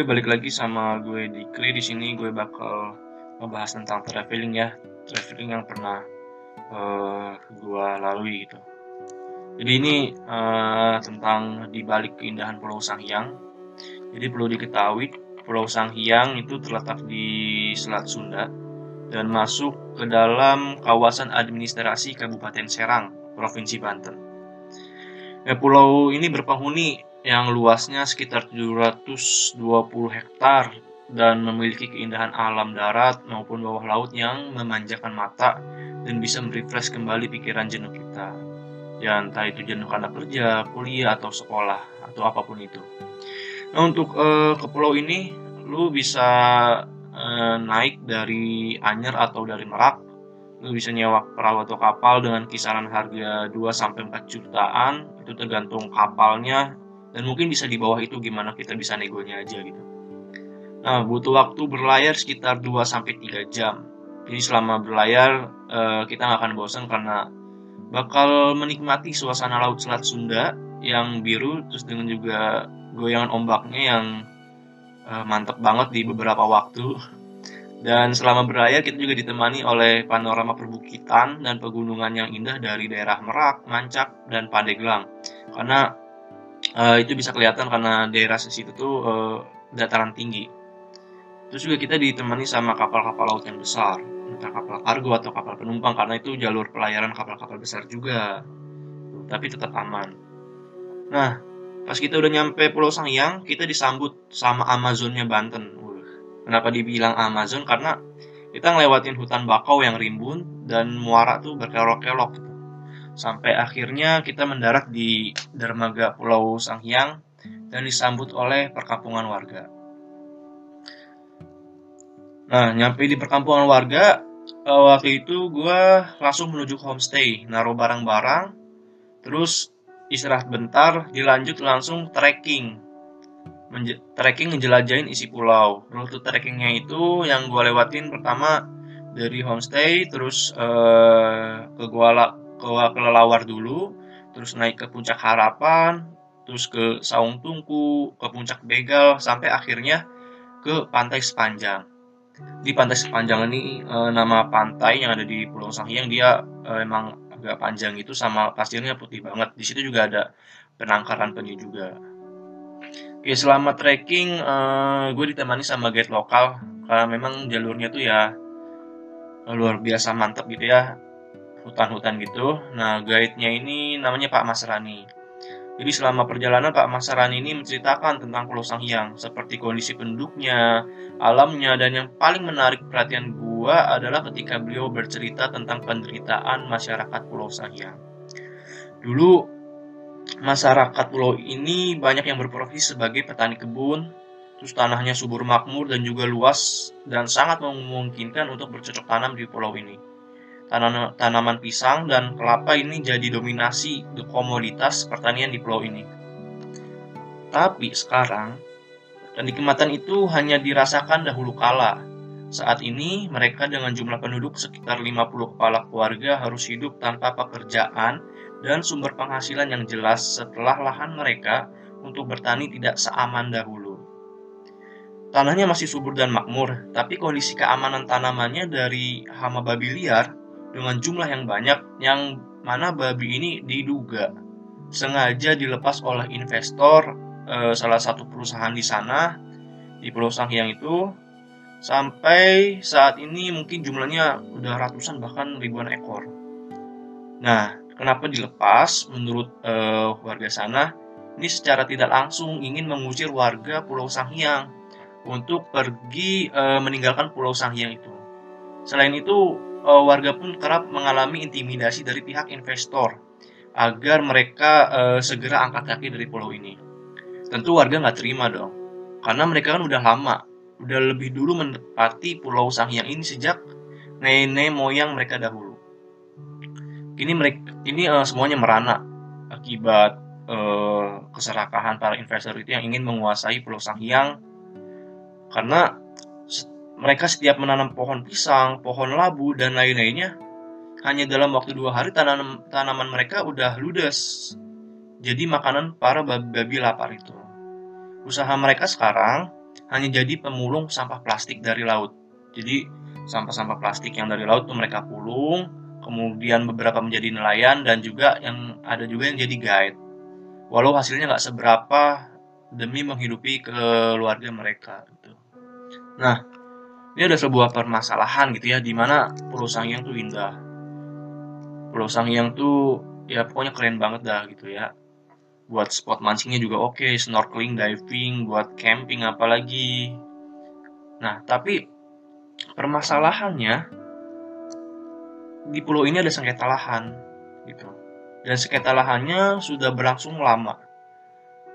gue balik lagi sama gue di Kri di sini gue bakal ngebahas tentang traveling ya. Traveling yang pernah uh, gue lalui gitu. Jadi ini uh, tentang di balik keindahan Pulau Sanghyang jadi perlu diketahui Pulau Sanghyang itu terletak di Selat Sunda dan masuk ke dalam kawasan administrasi Kabupaten Serang, Provinsi Banten. Ya, pulau ini berpenghuni yang luasnya sekitar 720 hektar dan memiliki keindahan alam darat maupun bawah laut yang memanjakan mata dan bisa merefresh kembali pikiran jenuh kita. Ya entah itu jenuh karena kerja, kuliah, atau sekolah, atau apa pun itu. Nah untuk uh, ke pulau ini, lu bisa uh, naik dari Anyer atau dari Merak. Lu bisa nyewa perahu atau kapal dengan kisaran harga 2 sampai 4 jutaan. Itu tergantung kapalnya dan mungkin bisa di bawah itu gimana kita bisa negonya aja gitu. Nah, butuh waktu berlayar sekitar 2 sampai 3 jam. Jadi selama berlayar uh, kita nggak akan bosan karena bakal menikmati suasana laut Selat Sunda yang biru terus dengan juga goyangan ombaknya yang uh, mantep banget di beberapa waktu. Dan selama berlayar kita juga ditemani oleh panorama perbukitan dan pegunungan yang indah dari daerah Merak, Mancak, dan Pandeglang. Karena uh, itu bisa kelihatan karena daerah situ tuh uh, dataran tinggi. Terus juga kita ditemani sama kapal-kapal laut yang besar, entah kapal kargo atau kapal penumpang karena itu jalur pelayaran kapal-kapal besar juga. Tapi tetap aman. Nah, pas kita udah nyampe Pulau Sangyang, kita disambut sama Amazonnya Banten. Kenapa dibilang Amazon? Karena kita ngelewatin hutan bakau yang rimbun dan muara tuh berkelok-kelok sampai akhirnya kita mendarat di dermaga Pulau Sanghyang dan disambut oleh perkampungan warga. Nah, nyampe di perkampungan warga, eh, waktu itu gue langsung menuju homestay, naruh barang-barang, terus istirahat bentar, dilanjut langsung trekking. Menje trekking ngejelajahin isi pulau. Rute trekkingnya itu yang gue lewatin pertama dari homestay, terus uh, ke Gua ke kelelawar dulu, terus naik ke puncak harapan, terus ke saung tungku, ke puncak begal, sampai akhirnya ke pantai sepanjang. Di pantai sepanjang ini e, nama pantai yang ada di Pulau Sanghyang dia e, emang agak panjang itu sama pasirnya putih banget. Di situ juga ada penangkaran penyu juga. Oke, selama trekking e, gue ditemani sama guide lokal karena memang jalurnya tuh ya luar biasa mantep gitu ya hutan-hutan gitu. Nah, guide-nya ini namanya Pak Mas Rani. Jadi selama perjalanan Pak Mas Rani ini menceritakan tentang Pulau Sanghyang, seperti kondisi penduduknya, alamnya, dan yang paling menarik perhatian gua adalah ketika beliau bercerita tentang penderitaan masyarakat Pulau Sanghyang. Dulu masyarakat pulau ini banyak yang berprofesi sebagai petani kebun, terus tanahnya subur makmur dan juga luas dan sangat memungkinkan untuk bercocok tanam di pulau ini tanaman, pisang dan kelapa ini jadi dominasi komoditas pertanian di pulau ini. Tapi sekarang, kenikmatan itu hanya dirasakan dahulu kala. Saat ini, mereka dengan jumlah penduduk sekitar 50 kepala keluarga harus hidup tanpa pekerjaan dan sumber penghasilan yang jelas setelah lahan mereka untuk bertani tidak seaman dahulu. Tanahnya masih subur dan makmur, tapi kondisi keamanan tanamannya dari hama babi liar dengan jumlah yang banyak yang mana babi ini diduga sengaja dilepas oleh investor eh, salah satu perusahaan di sana di Pulau Sanghyang itu sampai saat ini mungkin jumlahnya udah ratusan bahkan ribuan ekor. Nah, kenapa dilepas? Menurut eh, warga sana, ini secara tidak langsung ingin mengusir warga Pulau Sanghyang untuk pergi eh, meninggalkan Pulau Sanghyang itu. Selain itu, uh, warga pun kerap mengalami intimidasi dari pihak investor agar mereka uh, segera angkat kaki dari pulau ini. Tentu warga nggak terima dong, karena mereka kan udah lama, udah lebih dulu menempati Pulau Sanghyang ini sejak nenek moyang mereka dahulu. Kini mereka, ini uh, semuanya merana akibat uh, keserakahan para investor itu yang ingin menguasai Pulau Sanghyang karena mereka setiap menanam pohon pisang, pohon labu, dan lain-lainnya, hanya dalam waktu dua hari tanam, tanaman mereka udah ludes. Jadi makanan para babi-babi lapar itu. Usaha mereka sekarang hanya jadi pemulung sampah plastik dari laut. Jadi sampah-sampah plastik yang dari laut tuh mereka pulung, kemudian beberapa menjadi nelayan dan juga yang ada juga yang jadi guide. Walau hasilnya nggak seberapa demi menghidupi keluarga mereka. Gitu. Nah, ini ada sebuah permasalahan gitu ya, di mana Pulau Sangiang tuh indah. Pulau Sangiang tuh ya pokoknya keren banget dah gitu ya. Buat spot mancingnya juga oke okay, snorkeling diving buat camping apalagi. Nah tapi permasalahannya di pulau ini ada sengketa lahan gitu. Dan sengketa lahannya sudah berlangsung lama.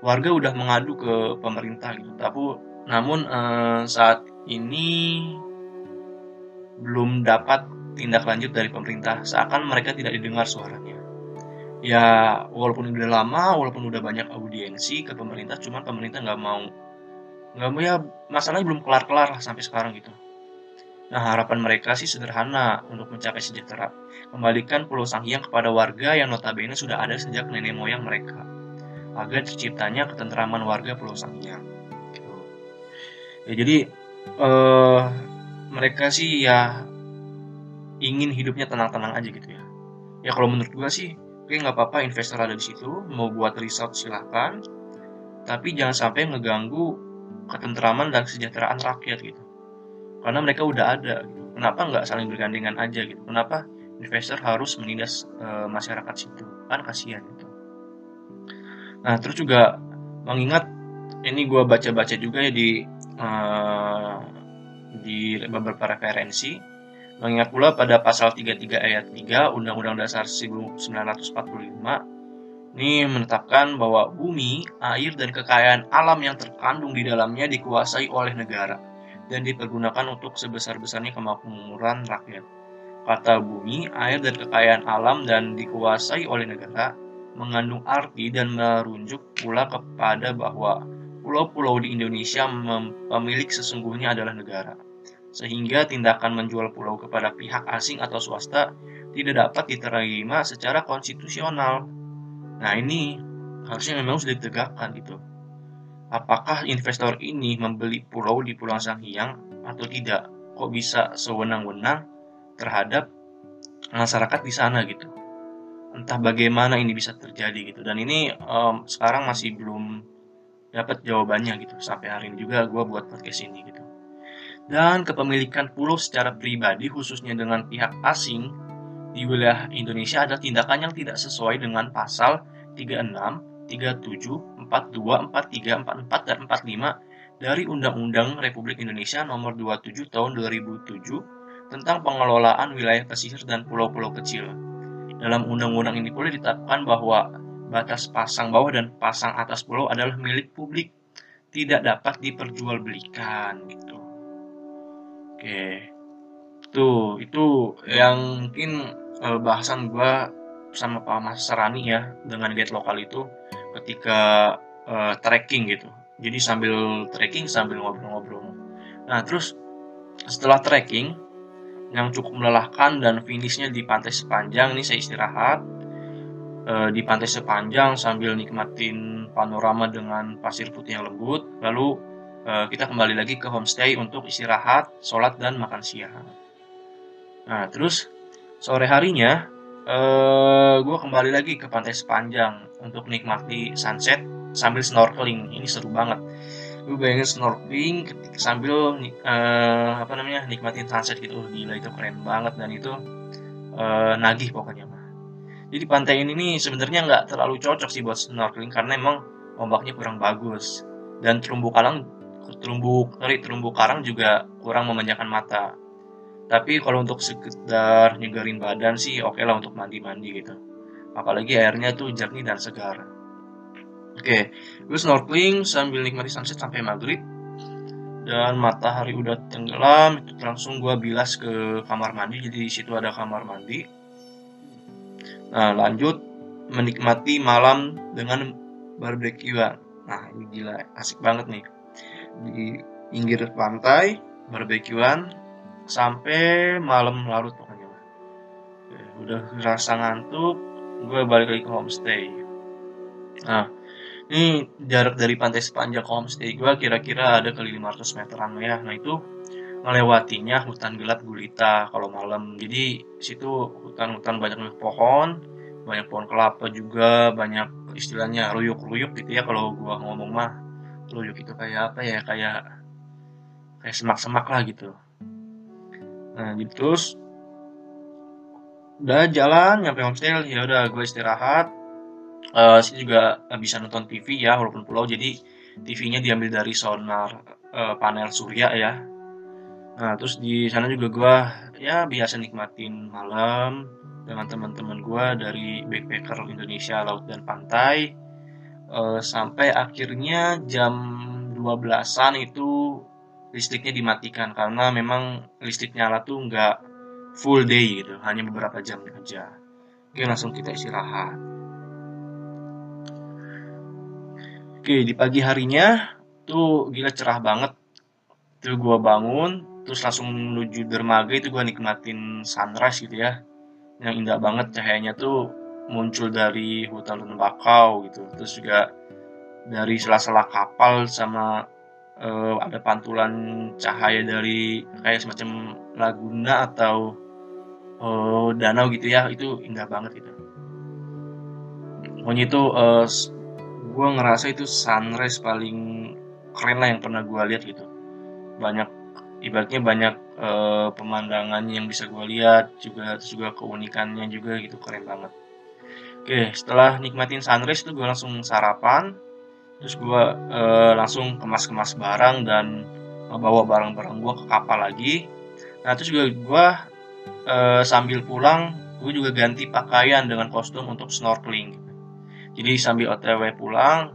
Warga udah mengadu ke pemerintah gitu. Tapi namun eh, saat ini belum dapat tindak lanjut dari pemerintah. Seakan mereka tidak didengar suaranya. Ya walaupun udah lama walaupun udah banyak audiensi ke pemerintah cuman pemerintah nggak mau nggak mau ya masalahnya belum kelar kelar lah sampai sekarang gitu. Nah harapan mereka sih sederhana untuk mencapai sejahtera. Kembalikan Pulau Sanghyang kepada warga yang notabene sudah ada sejak nenek moyang mereka agar terciptanya ketentraman warga Pulau Sanghyang gitu. Ya jadi eh, mereka sih ya ingin hidupnya tenang-tenang aja gitu ya ya kalau menurut gua sih Oke, nggak apa-apa investor ada di situ, mau buat resort silahkan, tapi jangan sampai ngeganggu ketentraman dan kesejahteraan rakyat gitu. Karena mereka udah ada. Gitu. Kenapa nggak saling bergandengan aja gitu? Kenapa investor harus menindas e, masyarakat situ? Kan kasihan gitu. Nah, terus juga mengingat ini gue baca-baca juga ya di uh, di beberapa referensi Mengingat pula pada pasal 33 ayat 3 Undang-Undang Dasar 1945 ini menetapkan bahwa bumi, air, dan kekayaan alam yang terkandung di dalamnya dikuasai oleh negara dan dipergunakan untuk sebesar-besarnya kemakmuran rakyat. Kata bumi, air, dan kekayaan alam dan dikuasai oleh negara mengandung arti dan merujuk pula kepada bahwa pulau-pulau di Indonesia pemilik sesungguhnya adalah negara sehingga tindakan menjual pulau kepada pihak asing atau swasta tidak dapat diterima secara konstitusional. Nah ini harusnya memang sudah ditegakkan gitu. Apakah investor ini membeli pulau di Pulau Sanghyang atau tidak? Kok bisa sewenang-wenang terhadap masyarakat di sana gitu? Entah bagaimana ini bisa terjadi gitu. Dan ini um, sekarang masih belum dapat jawabannya gitu. Sampai hari ini juga gue buat podcast ini gitu dan kepemilikan pulau secara pribadi khususnya dengan pihak asing di wilayah Indonesia adalah tindakan yang tidak sesuai dengan pasal 36, 37, 42, 43, 44, dan 45 dari Undang-Undang Republik Indonesia Nomor 27 Tahun 2007 tentang pengelolaan wilayah pesisir dan pulau-pulau kecil. Dalam undang-undang ini pula ditetapkan bahwa batas pasang bawah dan pasang atas pulau adalah milik publik, tidak dapat diperjualbelikan gitu. Oke. Tuh, itu yang mungkin uh, bahasan gue sama Pak Mas Sarani ya dengan guide lokal itu ketika uh, trekking gitu. Jadi sambil trekking sambil ngobrol-ngobrol. Nah, terus setelah trekking yang cukup melelahkan dan finishnya di pantai sepanjang ini saya istirahat uh, di pantai sepanjang sambil nikmatin panorama dengan pasir putih yang lembut lalu Eh, kita kembali lagi ke homestay untuk istirahat, sholat, dan makan siang. Nah, terus sore harinya, eh, gue kembali lagi ke pantai sepanjang untuk nikmati sunset sambil snorkeling. Ini seru banget. Gue bayangin snorkeling sambil uh, apa namanya nikmatin sunset gitu. Gila itu keren banget dan itu uh, nagih pokoknya. Jadi pantai ini nih sebenarnya nggak terlalu cocok sih buat snorkeling karena emang ombaknya kurang bagus. Dan terumbu karang terumbu sorry, terumbu karang juga kurang memanjakan mata. Tapi kalau untuk sekedar nyegarin badan sih oke okay lah untuk mandi-mandi gitu. Apalagi airnya tuh jernih dan segar. Oke okay. gue snorkeling sambil nikmati sunset sampai maghrib. Dan matahari udah tenggelam itu langsung gue bilas ke kamar mandi. Jadi di situ ada kamar mandi nah lanjut menikmati malam dengan barbekyuan nah ini gila asik banget nih. Di pinggir pantai barbekyuan sampai malam larut pokoknya. Udah rasa ngantuk gue balik lagi ke homestay. Nah ini jarak dari pantai sepanjang homestay gue kira-kira ada kali 500 meteran ya. Nah itu melewatinya hutan gelap gulita kalau malam. Jadi situ hutan-hutan banyak pohon banyak pohon kelapa juga banyak istilahnya ruyuk-ruyuk gitu ya kalau gua ngomong mah. Ruyuk itu kayak apa ya kayak kayak semak-semak lah gitu. Nah gitu terus udah jalan nyampe homestay ya udah gue istirahat. Uh, sini juga bisa nonton TV ya walaupun pulau jadi TV-nya diambil dari sonar uh, panel surya ya nah terus di sana juga gue ya biasa nikmatin malam dengan teman-teman gue dari backpacker Indonesia laut dan pantai. Uh, sampai akhirnya jam 12-an itu listriknya dimatikan karena memang listrik nyala tuh nggak full day gitu hanya beberapa jam aja. Oke langsung kita istirahat. Oke, di pagi harinya tuh gila cerah banget. Tuh gue bangun, terus langsung menuju dermaga itu gue nikmatin sunrise gitu ya. Yang indah banget cahayanya tuh muncul dari hutan bakau gitu. Terus juga dari sela-sela kapal sama uh, ada pantulan cahaya dari kayak semacam laguna atau uh, danau gitu ya. Itu indah banget gitu. Pokoknya itu uh, gue ngerasa itu sunrise paling keren lah yang pernah gue lihat gitu banyak ibaratnya banyak uh, pemandangan yang bisa gue lihat juga terus juga keunikannya juga gitu keren banget. Oke setelah nikmatin sunrise tuh gue langsung sarapan terus gue uh, langsung kemas-kemas barang dan bawa barang-barang gue ke kapal lagi. Nah terus juga gue uh, sambil pulang gue juga ganti pakaian dengan kostum untuk snorkeling. Jadi sambil otw pulang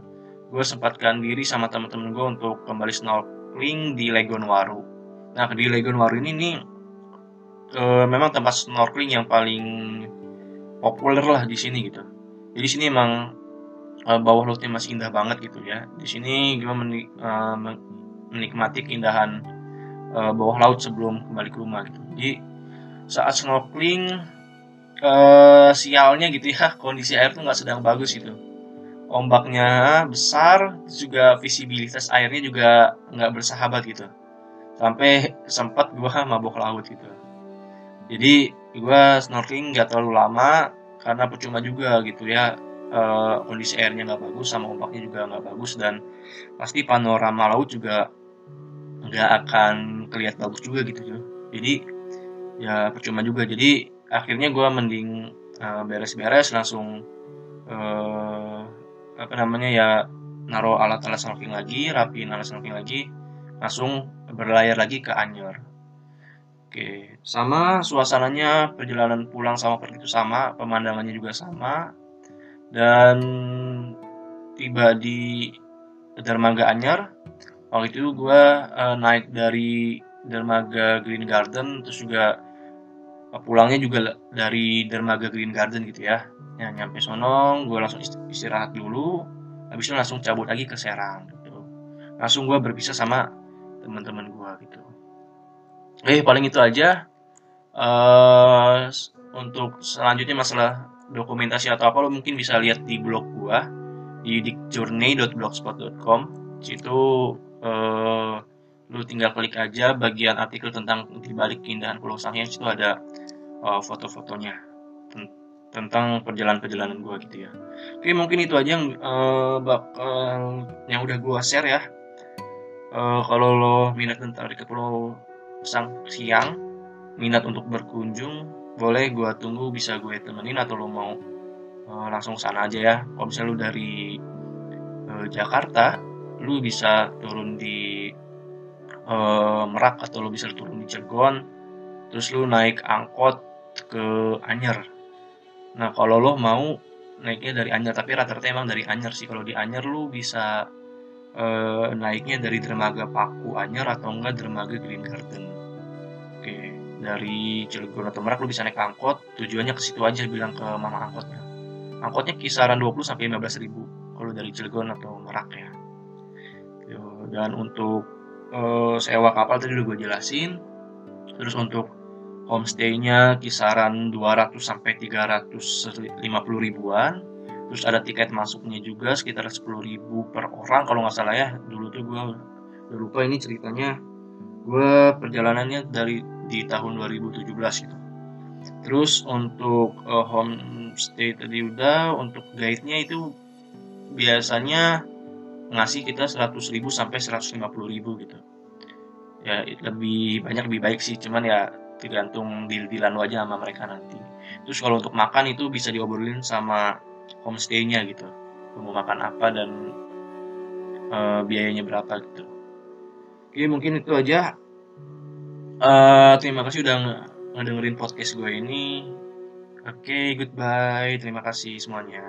gue sempatkan diri sama teman-teman gue untuk kembali snorkeling di Legon Waru nah di Legon Waru ini nih e, memang tempat snorkeling yang paling populer lah di sini gitu. Jadi sini emang e, bawah lautnya masih indah banget gitu ya. Di sini gue menik, e, menikmati keindahan e, bawah laut sebelum kembali ke rumah gitu. Jadi saat snorkeling uh, sialnya gitu ya kondisi air tuh nggak sedang bagus gitu. Ombaknya besar juga visibilitas airnya juga nggak bersahabat gitu sampai sempat gua mabok laut gitu. Jadi gua snorkeling nggak terlalu lama karena percuma juga gitu ya. Uh, kondisi airnya nggak bagus sama ombaknya juga nggak bagus dan pasti panorama laut juga nggak akan kelihatan bagus juga gitu jadi ya percuma juga. Jadi akhirnya gue mending beres beres-beres langsung uh, apa namanya ya naruh alat-alat snorkeling lagi rapiin alat snorkeling lagi langsung berlayar lagi ke Anyer oke sama suasananya perjalanan pulang sama pergi itu sama pemandangannya juga sama dan tiba di dermaga Anyer waktu itu gue uh, naik dari dermaga Green Garden terus juga pulangnya juga dari dermaga Green Garden gitu ya. Ya nyampe sono gue langsung istirahat dulu habis itu langsung cabut lagi ke Serang gitu. Langsung gue berpisah sama teman-teman gue gitu eh paling itu aja uh, untuk selanjutnya masalah dokumentasi atau apa lo mungkin bisa lihat di blog gue di dikjourney.blogspot.com situ uh, lu tinggal klik aja bagian artikel tentang dibalik keindahan Pulau Sangiang itu ada uh, foto-fotonya tentang perjalanan-perjalanan gue gitu ya. Oke mungkin itu aja yang uh, bakal yang udah gue share ya. Uh, kalau lo minat tentang ke Pulau Sang Siang, minat untuk berkunjung, boleh gue tunggu bisa gue temenin atau lo mau uh, langsung sana aja ya. Kalau misalnya lo dari uh, Jakarta, lu bisa turun di uh, Merak atau lo bisa turun di Cilegon, terus lu naik angkot ke Anyer. Nah kalau lo mau naiknya dari Anyer, tapi rata-rata emang dari Anyer sih. Kalau di Anyer lu bisa uh, naiknya dari dermaga Paku Anyer atau enggak dermaga Green Garden. Oke, dari Cilegon atau Merak lu bisa naik angkot, tujuannya ke situ aja bilang ke mama angkotnya. Angkotnya kisaran 20 sampai 15 ribu kalau dari Cilegon atau Merak ya. Dan untuk uh, sewa kapal tadi udah gue jelasin. Terus untuk homestay-nya kisaran 200 sampai 350 ribuan. Terus ada tiket masuknya juga sekitar 10.000 per orang kalau nggak salah ya. Dulu tuh gue udah lupa ini ceritanya. Gue perjalanannya dari di tahun 2017 gitu. Terus untuk uh, homestay tadi udah untuk guide-nya itu biasanya ngasih kita 100.000 sampai 150.000 gitu. Ya lebih banyak lebih baik sih cuman ya tergantung deal-dealan aja sama mereka nanti. Terus kalau untuk makan itu bisa diobrolin sama homestay-nya gitu. Mau makan apa dan uh, biayanya berapa gitu. Oke mungkin itu aja. Uh, terima kasih udah ngedengerin podcast gue ini. Oke goodbye. Terima kasih semuanya